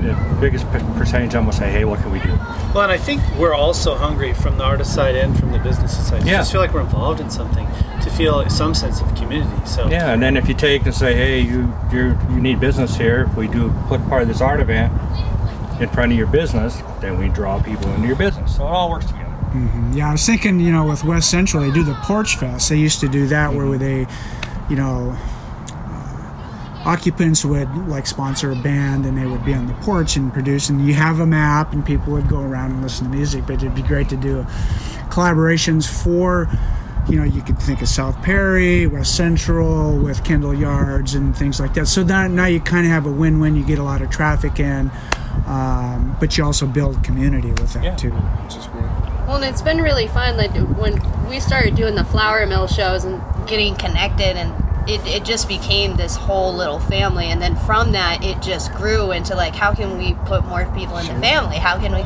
the biggest percentage of them will say, "Hey, what can we do?" Well, and I think we're also hungry from the artist side and from the business side. To Yeah. just feel like we're involved in something, to feel some sense of community. So Yeah, and then if you take and say, "Hey, you you you need business here," if we do put part of this art event in front of your business, then we draw people into your business. So it all works together. Yeah, I was thinking, you know, with West Central, they do the Porch Fest. They used to do that where they, you know, uh, occupants would like sponsor a band and they would be on the porch and produce. And you have a map and people would go around and listen to music. But it'd be great to do collaborations for, you know, you could think of South Perry, West Central with Kendall Yards and things like that. So now, now you kind of have a win-win. You get a lot of traffic in, um, but you also build community with that too, which is great. Well, and it's been really fun. Like when we started doing the flour mill shows and getting connected, and it, it just became this whole little family. And then from that, it just grew into like, how can we put more people in the family? How can we?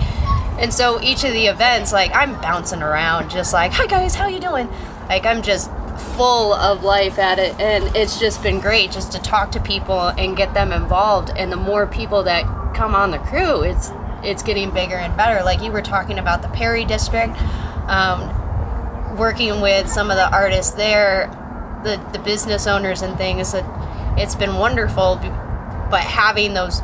And so each of the events, like I'm bouncing around, just like, hi guys, how you doing? Like I'm just full of life at it, and it's just been great just to talk to people and get them involved. And the more people that come on the crew, it's it's getting bigger and better. Like you were talking about the Perry district, um, working with some of the artists there, the the business owners and things. That it's been wonderful, but having those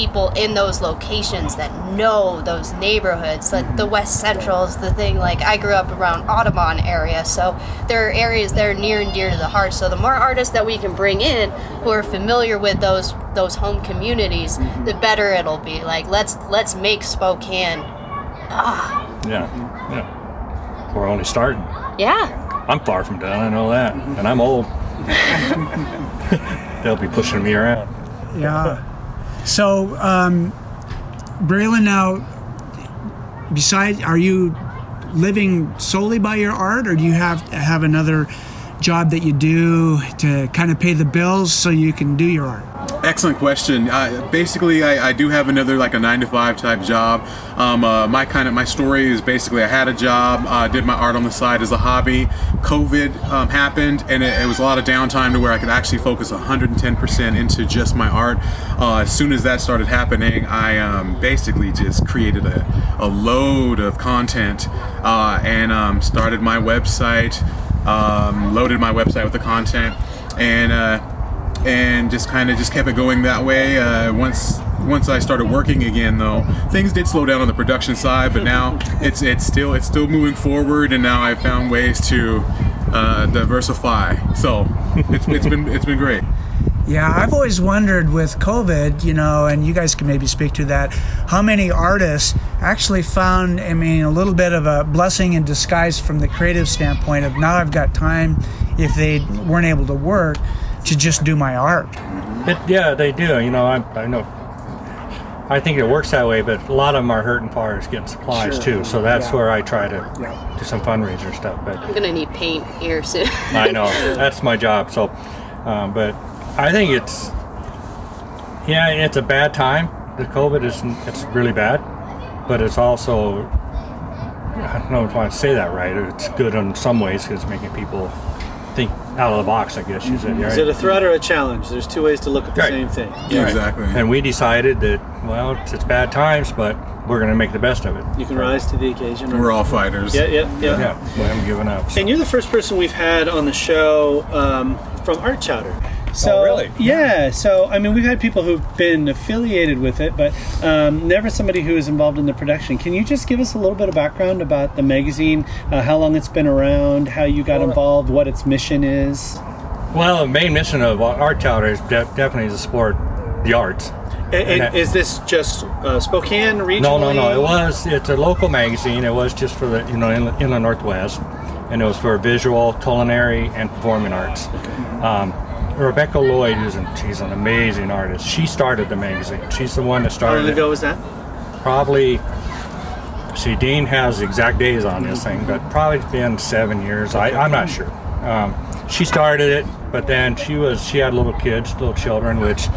people in those locations that know those neighborhoods like the west central is the thing like i grew up around audubon area so there are areas that are near and dear to the heart so the more artists that we can bring in who are familiar with those those home communities the better it'll be like let's let's make spokane ah Yeah, yeah. We're only starting. yeah I'm far from done. I know that, and I'm old. They'll be pushing me around. Yeah. So, um, Braylon, now, besides, are you living solely by your art, or do you have have another job that you do to kind of pay the bills so you can do your art? Excellent question. Uh, basically, I, I do have another like a nine to five type job. Um, uh, my kind of my story is basically I had a job, uh, did my art on the side as a hobby. COVID um, happened, and it, it was a lot of downtime to where I could actually focus 110% into just my art. Uh, as soon as that started happening, I um, basically just created a, a load of content uh, and um, started my website, um, loaded my website with the content, and uh, and just kind of just kept it going that way. Uh, once once I started working again, though, things did slow down on the production side, but now it's it's still it's still moving forward, and now I've found ways to uh, diversify. So it's, it's been it's been great. Yeah, I've always wondered with COVID, you know, and you guys can maybe speak to that, how many artists actually found, I mean, a little bit of a blessing in disguise from the creative standpoint of now I've got time if they weren't able to work to just do my art. It, yeah, they do. You know, I, I know. I think it works that way, but a lot of them are hurting far as getting supplies Sure. too. So that's Yeah. where I try to Yeah. do some fundraiser stuff. But i'm gonna need paint here soon I know that's my job. So, um, but I think it's yeah, it's a bad time. The COVID is it's really bad, but it's also I don't know if I want to say that right. It's good in some ways because it's making people think out of the box. I guess you said. Right? Is it a threat or a challenge? There's two ways to look at the Right. same thing. Yeah, exactly. And we decided that well, it's, it's bad times, but we're going to make the best of it. You can rise to the occasion. We're all fighters. Yeah, yeah, yeah. Yeah, we haven't given up. so. And you're the first person we've had on the show um, from Art Chowder. So, Oh, really? Yeah. So, I mean, we've had people who've been affiliated with it, but um, never somebody who is involved in the production. Can you just give us a little bit of background about the magazine, uh, how long it's been around, how you got involved, what its mission is? Well, the main mission of Art Chowder is de- definitely to support the arts. And that- is this just uh, Spokane regionally? No, no, no. It was. It's a local magazine. It was just for the you know in, in the Northwest, and it was for visual, culinary, and performing arts. Um, Rebecca Lloyd is an, she's an amazing artist. She started the magazine. She's the one that started. How started long it. ago was that? Probably. See, Dean has exact days on this thing, but probably it's been seven years. I, I'm not sure. Um, she started it, but then she was she had little kids, little children, which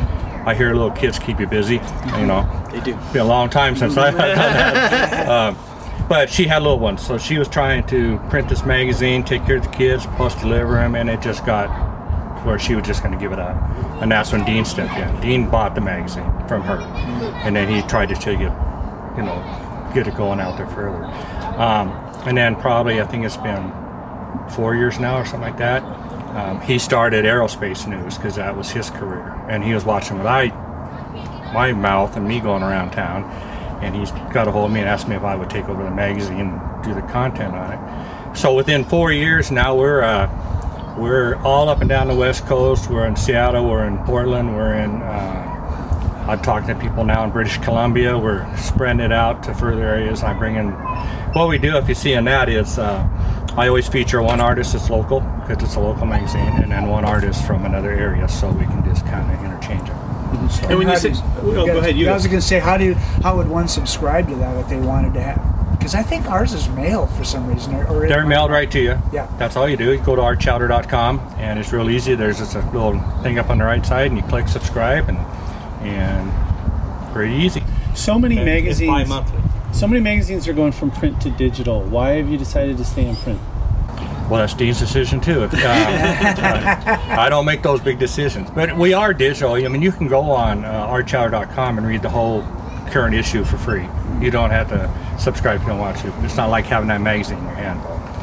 I hear little kids keep you busy. You know, They do. been a long time since I've done that. um, but she had little ones, so she was trying to print this magazine, take care of the kids, plus deliver them, and it just got where she was just going to give it up. And that's when Dean stepped in. Dean bought the magazine from her, and then he tried to take it, you know, get it going out there further. Um, and then probably I think it's been four years now or something like that. Um, he started aerospace news because that was his career, and he was watching what I my mouth and me going around town. And he's got a hold of me and asked me if I would take over the magazine and do the content on it. So within four years now, we're uh, we're all up and down the West Coast. We're in Seattle. We're in Portland. We're in. Uh, I'm talking to people now in British Columbia. We're spreading it out to further areas. I bring in. What we do, if you see in that, is uh, I always feature one artist that's local because it's a local magazine, and then one artist from another area, so we can just kind of interchange it. So- And when you say, do- oh, go ahead. You I was going to say, how do you, how would one subscribe to that if they wanted to have? Because I think ours is mailed for some reason, or, or They're mailed right to you. Yeah. That's all you do. You go to artchowder.com and it's real easy. There's just a little thing up on the right side and you click subscribe and and pretty easy. so many And it's magazines. bi-monthly. So many magazines are going from print to digital. Why have you decided to stay in print? Well, that's Dean's decision too. If, uh, I don't make those big decisions, but we are digital. I mean, you can go on uh, artchowder.com and read the whole current issue for free. You don't have to subscribe if you don't want to. It's not like having that magazine in your hand.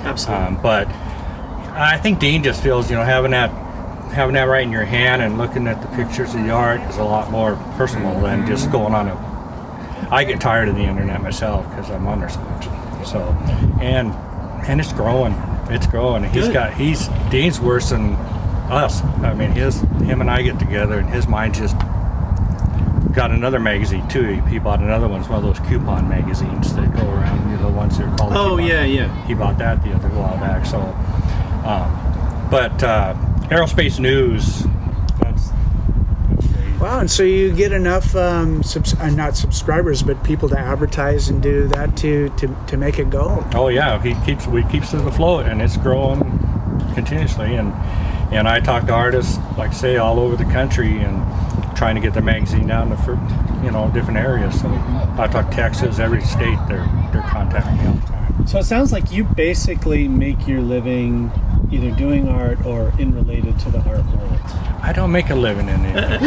Absolutely. Um, but I think Dean just feels, you know, having that having that right in your hand and looking at the pictures of the art is a lot more personal than just going on a. I get tired of the internet myself because I'm on there so much. So, and and it's growing. It's growing. He's Good. got he's Dean's worse than us. I mean, his him and I get together and his mind just got another magazine too. He, he bought another one. It's one of those coupon magazines that go around. You know, the ones that are called. Oh, coupon. yeah, yeah. He bought that the other while back. So, um, but uh, aerospace news. That's, that's. Wow, and so you get enough, um, subs- uh, not subscribers, but people to advertise and do that to to, to make it go. Oh yeah, he keeps we keeps it afloat and it's growing continuously. And and I talk to artists, like say, all over the country and trying to get their magazine down to for, you know different areas. So I talk Texas, every state. They're they're contacting me all the time. So it sounds like you basically make your living either doing art or in related to the art world. I don't make a living in it.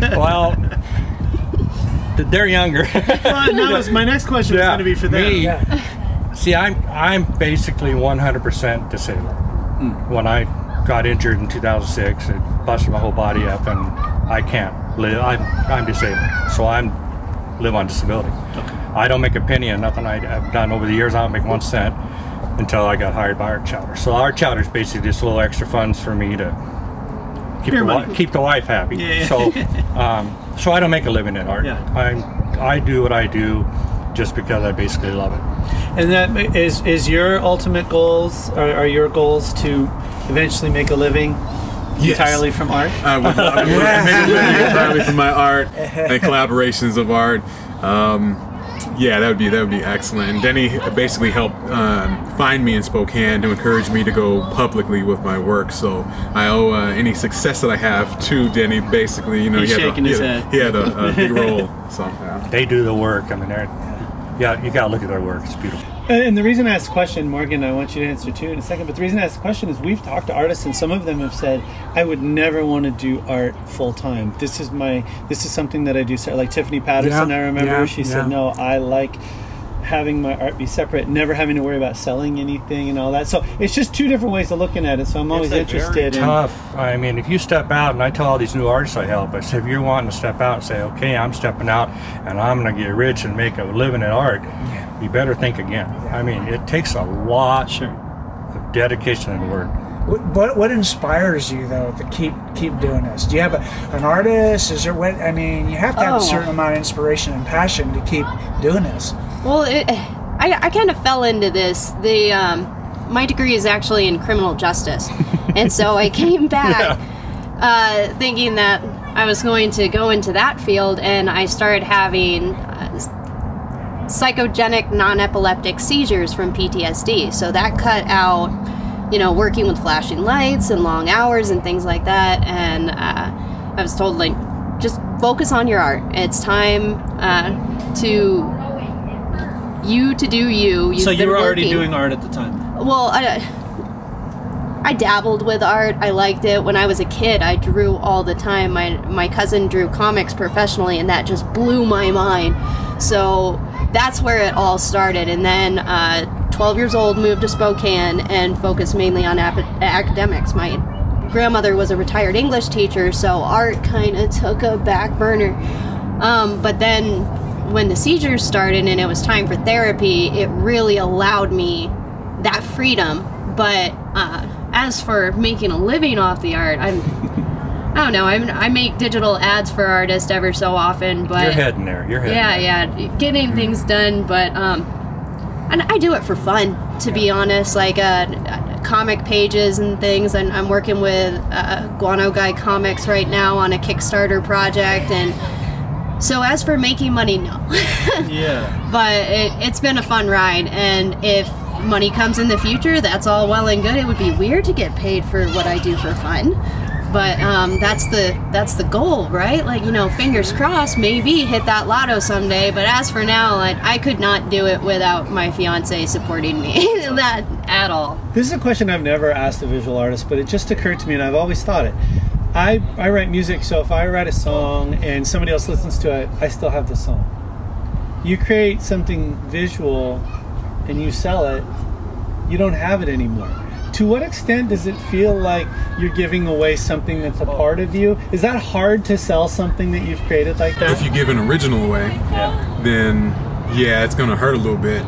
well, they're younger. Well, that was my next question was going to be for them. me. See, I'm I'm basically 100% disabled. Hmm. When I got injured in 2006, it busted my whole body up, and I can't live. I'm I'm disabled, so I'm live on disability. I don't make a penny on nothing I, I've done over the years. I don't make one cent until I got hired by Art Chowder. So Art Chowder is basically just a little extra funds for me to keep the, wi- keep the wife happy. Yeah. So um, so I don't make a living in art. Yeah. I I do what I do just because I basically love it. And that is is your ultimate goals are, are your goals to eventually make a living Yes. entirely from art? I would love to make a living entirely from my art and collaborations of art. Um, yeah, that would be that would be excellent. And Denny basically helped um, find me in Spokane to encourage me to go publicly with my work. So I owe uh, any success that I have to Denny. Basically, you know, He's he had, shaking a, his he had, head. he had a, a big role. So yeah. They do the work. I mean, they're yeah. You gotta look at their work. It's beautiful. And, and the reason I asked the question, Morgan, I want you to answer too in a second. But the reason I asked the question is we've talked to artists, and some of them have said, "I would never want to do art full time. This is my, this is something that I do." So, Like Tiffany Patterson, Yeah, I remember yeah, she yeah. said, "No, I like." having my art be separate never having to worry about selling anything and all that so it's just two different ways of looking at it so i'm always It's a very interested in tough. I mean, if you step out, and I tell all these new artists I help, I say, if you're wanting to step out and say, okay, I'm stepping out and I'm going to get rich and make a living at art, you better think again. I mean, it takes a lot Sure. of dedication and work. What, what what inspires you though to keep keep doing this? Do you have a, an artist? Is there what I mean? You have to have Oh. a certain amount of inspiration and passion to keep doing this. Well, it, I, I kind of fell into this. The um, my degree is actually in criminal justice, and so I came back uh, thinking that I was going to go into that field, and I started having uh, psychogenic non-epileptic seizures from PTSD. So that cut out, you know, working with flashing lights and long hours and things like that. And uh, I was told like, just focus on your art. It's time uh, to you to do you. You've so you were already working- doing art at the time well, I, I dabbled with art. I liked it when I was a kid. I drew all the time. My my cousin drew comics professionally, and that just blew my mind. So that's where it all started. And then, uh, 12 years old, moved to Spokane and focused mainly on ap- academics. My grandmother was a retired English teacher, so art kind of took a back burner. Um, but then when the seizures started and it was time for therapy, it really allowed me that freedom. But uh, as for making a living off the art, I'm I don't know. I'm, I make digital ads for artists ever so often, but You're heading there. You're heading yeah, there. yeah, getting things done. But um, and I do it for fun, to be honest. Like uh, comic pages and things. And I'm working with uh, Guano Guy Comics right now on a Kickstarter project. And so as for making money, no. yeah but it, it's been a fun ride. And if money comes in the future, that's all well and good. It would be weird to get paid for what I do for fun. But um, that's the that's the goal, right? Like you know, fingers crossed, maybe hit that lotto someday. But as for now, like, I could not do it without my fiance supporting me that at all. This is a question I've never asked a visual artist, but it just occurred to me, and I've always thought it. I, I write music, so if I write a song and somebody else listens to it, I still have the song. You create something visual and you sell it, you don't have it anymore. To what extent does it feel like you're giving away something that's a part of you? Is that hard to sell something that you've created like that? If you give an original away, yeah. then yeah, it's gonna hurt a little bit.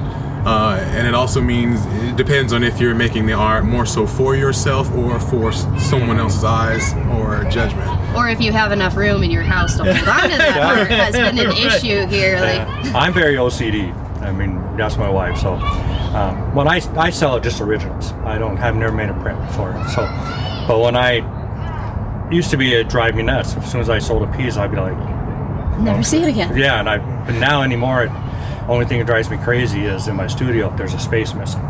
Uh, and it also means it depends on if you're making the art more so for yourself or for someone else's eyes or judgment. Or if you have enough room in your house to hold on to that art has been an issue here. Like, I'm very OCD. I mean, that's my wife. So um, when I, I sell it just originals, I don't have never made a print before. So, but when I used to be it drive me nuts. As soon as I sold a piece, I'd be like, never see it again. yeah. And I but now anymore, it, only thing that drives me crazy is in my studio if there's a space missing.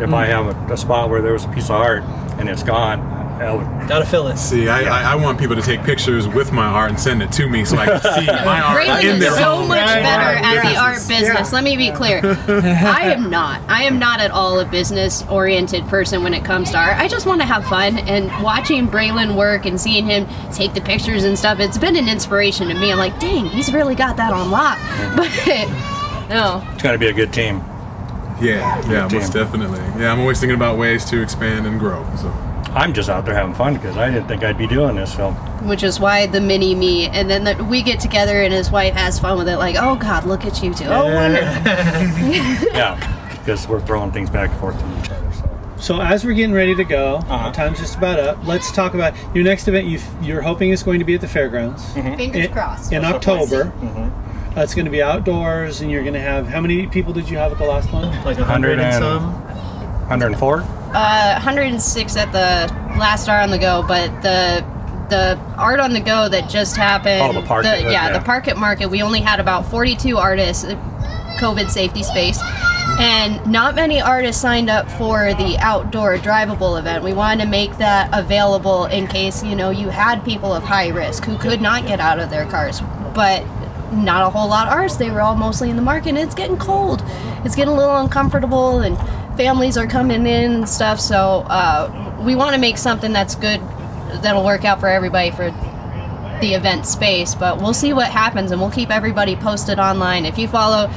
If I have a, a spot where there was a piece of art and it's gone, I Gotta fill it. See, I, I, I want people to take pictures with my art and send it to me so I can see my art Braylon in is their so home. much Right, better right, at the art business. Let me be clear. I am not. I am not at all a business oriented person when it comes to art. I just want to have fun and watching Braylon work and seeing him take the pictures and stuff, it's been an inspiration to me. I'm like, dang, he's really got that on lock. But no. it's got to be a good team. Yeah, yeah, Good most team. definitely. Yeah, I'm always thinking about ways to expand and grow. So I'm just out there having fun because I didn't think I'd be doing this. So Which is why the mini me, and then the, we get together and his wife has fun with it. Like, oh God, look at you two. Oh, wonderful. yeah, because we're throwing things back and forth to each other. So. So as we're getting ready to go, Uh-huh. time's just about up. Let's talk about your next event. You you're hoping is going to be at the fairgrounds Fingers in, crossed. in October. Uh, it's going to be outdoors, and you're going to have how many people did you have at the last one? Like a hundred and and- some. 104. Uh, 106 at the last Art on the Go, but the the Art on the Go that just happened. Oh, the Park at- yeah, yeah. the Park at Market. We only had about 42 artists, uh, COVID safety space, and not many artists signed up for the outdoor drivable event. We wanted to make that available in case you know you had people of high risk who could not get out of their cars, but not a whole lot of artists. They were all mostly in the market. And it's getting cold. It's getting a little uncomfortable, and families are coming in and stuff. So uh, we want to make something that's good, that'll work out for everybody for the event space. But we'll see what happens, and we'll keep everybody posted online. If you follow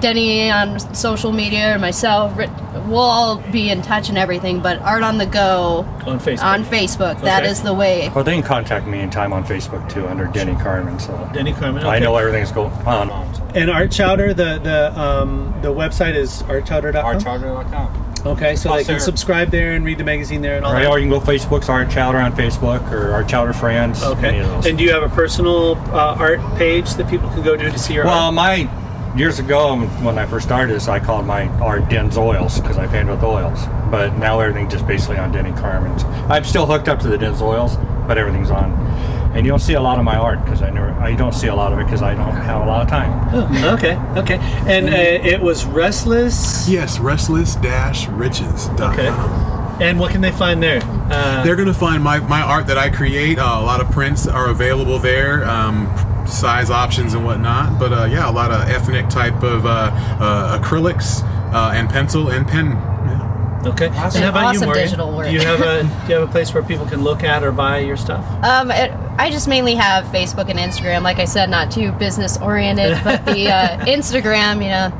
Denny on social media or myself, we'll all be in touch and everything. But Art on the Go On Facebook. on Facebook, that Okay. is the way. Well, they can contact me anytime on Facebook too under Denny Carmen. So Denny Carmen. I okay. know everything's going on. And Art Chowder, the the um, the website is artchowder.com. Artchowder.com. Okay, so they can subscribe there and read the magazine there and all Right, that. or you can go Facebook's Art Chowder on Facebook or Art Chowder Friends. Okay. And do you have a personal uh, art page that people can go to to see your Well, art? my years ago when I first started this, I called my art Den's Oils because I painted with oils. But now everything's just basically on Denny Carmen's. I'm still hooked up to the Den's Oils, but everything's on. And you don't see a lot of my art because I never. I don't see a lot of it because I don't have a lot of time. Oh, okay, okay. And uh, it was Restless. Yes, restless-riches.com. Okay. And what can they find there? Uh, They're going to find my, my art that I create. Uh, a lot of prints are available there, um, size options and whatnot. But uh, yeah, a lot of ethnic type of uh, uh, acrylics uh, and pencil and pen. Yeah. okay. And how about you, Awesome Morgan? digital work. Do you have a do you have a place where people can look at or buy your stuff? Um, it, I just mainly have Facebook and Instagram. Like I said, not too business oriented, but the uh, Instagram, you know,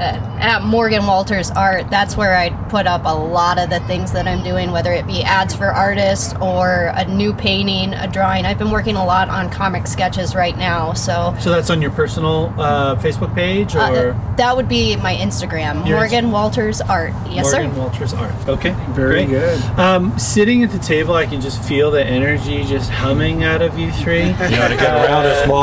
at Morgan Walters Art, that's where I put up a lot of the things that I'm doing, whether it be ads for artists or a new painting, a drawing. I've been working a lot on comic sketches right now, so. So that's on your personal uh, Facebook page or Uh, that would be my Instagram, Your Morgan Walters Art. Yes, Morgan sir. Morgan Walters Art. Okay, Very great. good. Um, sitting at the table, I can just feel the energy just humming out of you three. You got to get around us more.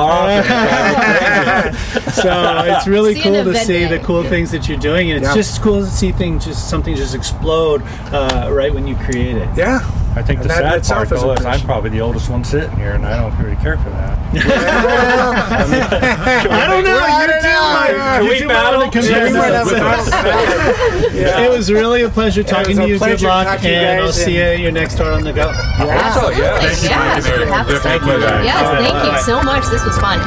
so it's really See cool to see the cool things that you're doing, and it's Yeah. just cool to see things just something just explode uh, right when you create it. Yeah. I think the That- sad itself part though is I'm probably the oldest one sitting here, and I don't really care for that. I don't know. I you don't know. might- you we battle? wanna Yeah, we might us. Yeah. It was really a pleasure talking was to you. Good luck, talking to and I'll see you at your next Art on the Go. Yeah. So, yeah. Absolutely. Thank you, yeah. Mike and Eric. Absolutely. Definitely a pleasure. Yes, thank you so much. This was fun.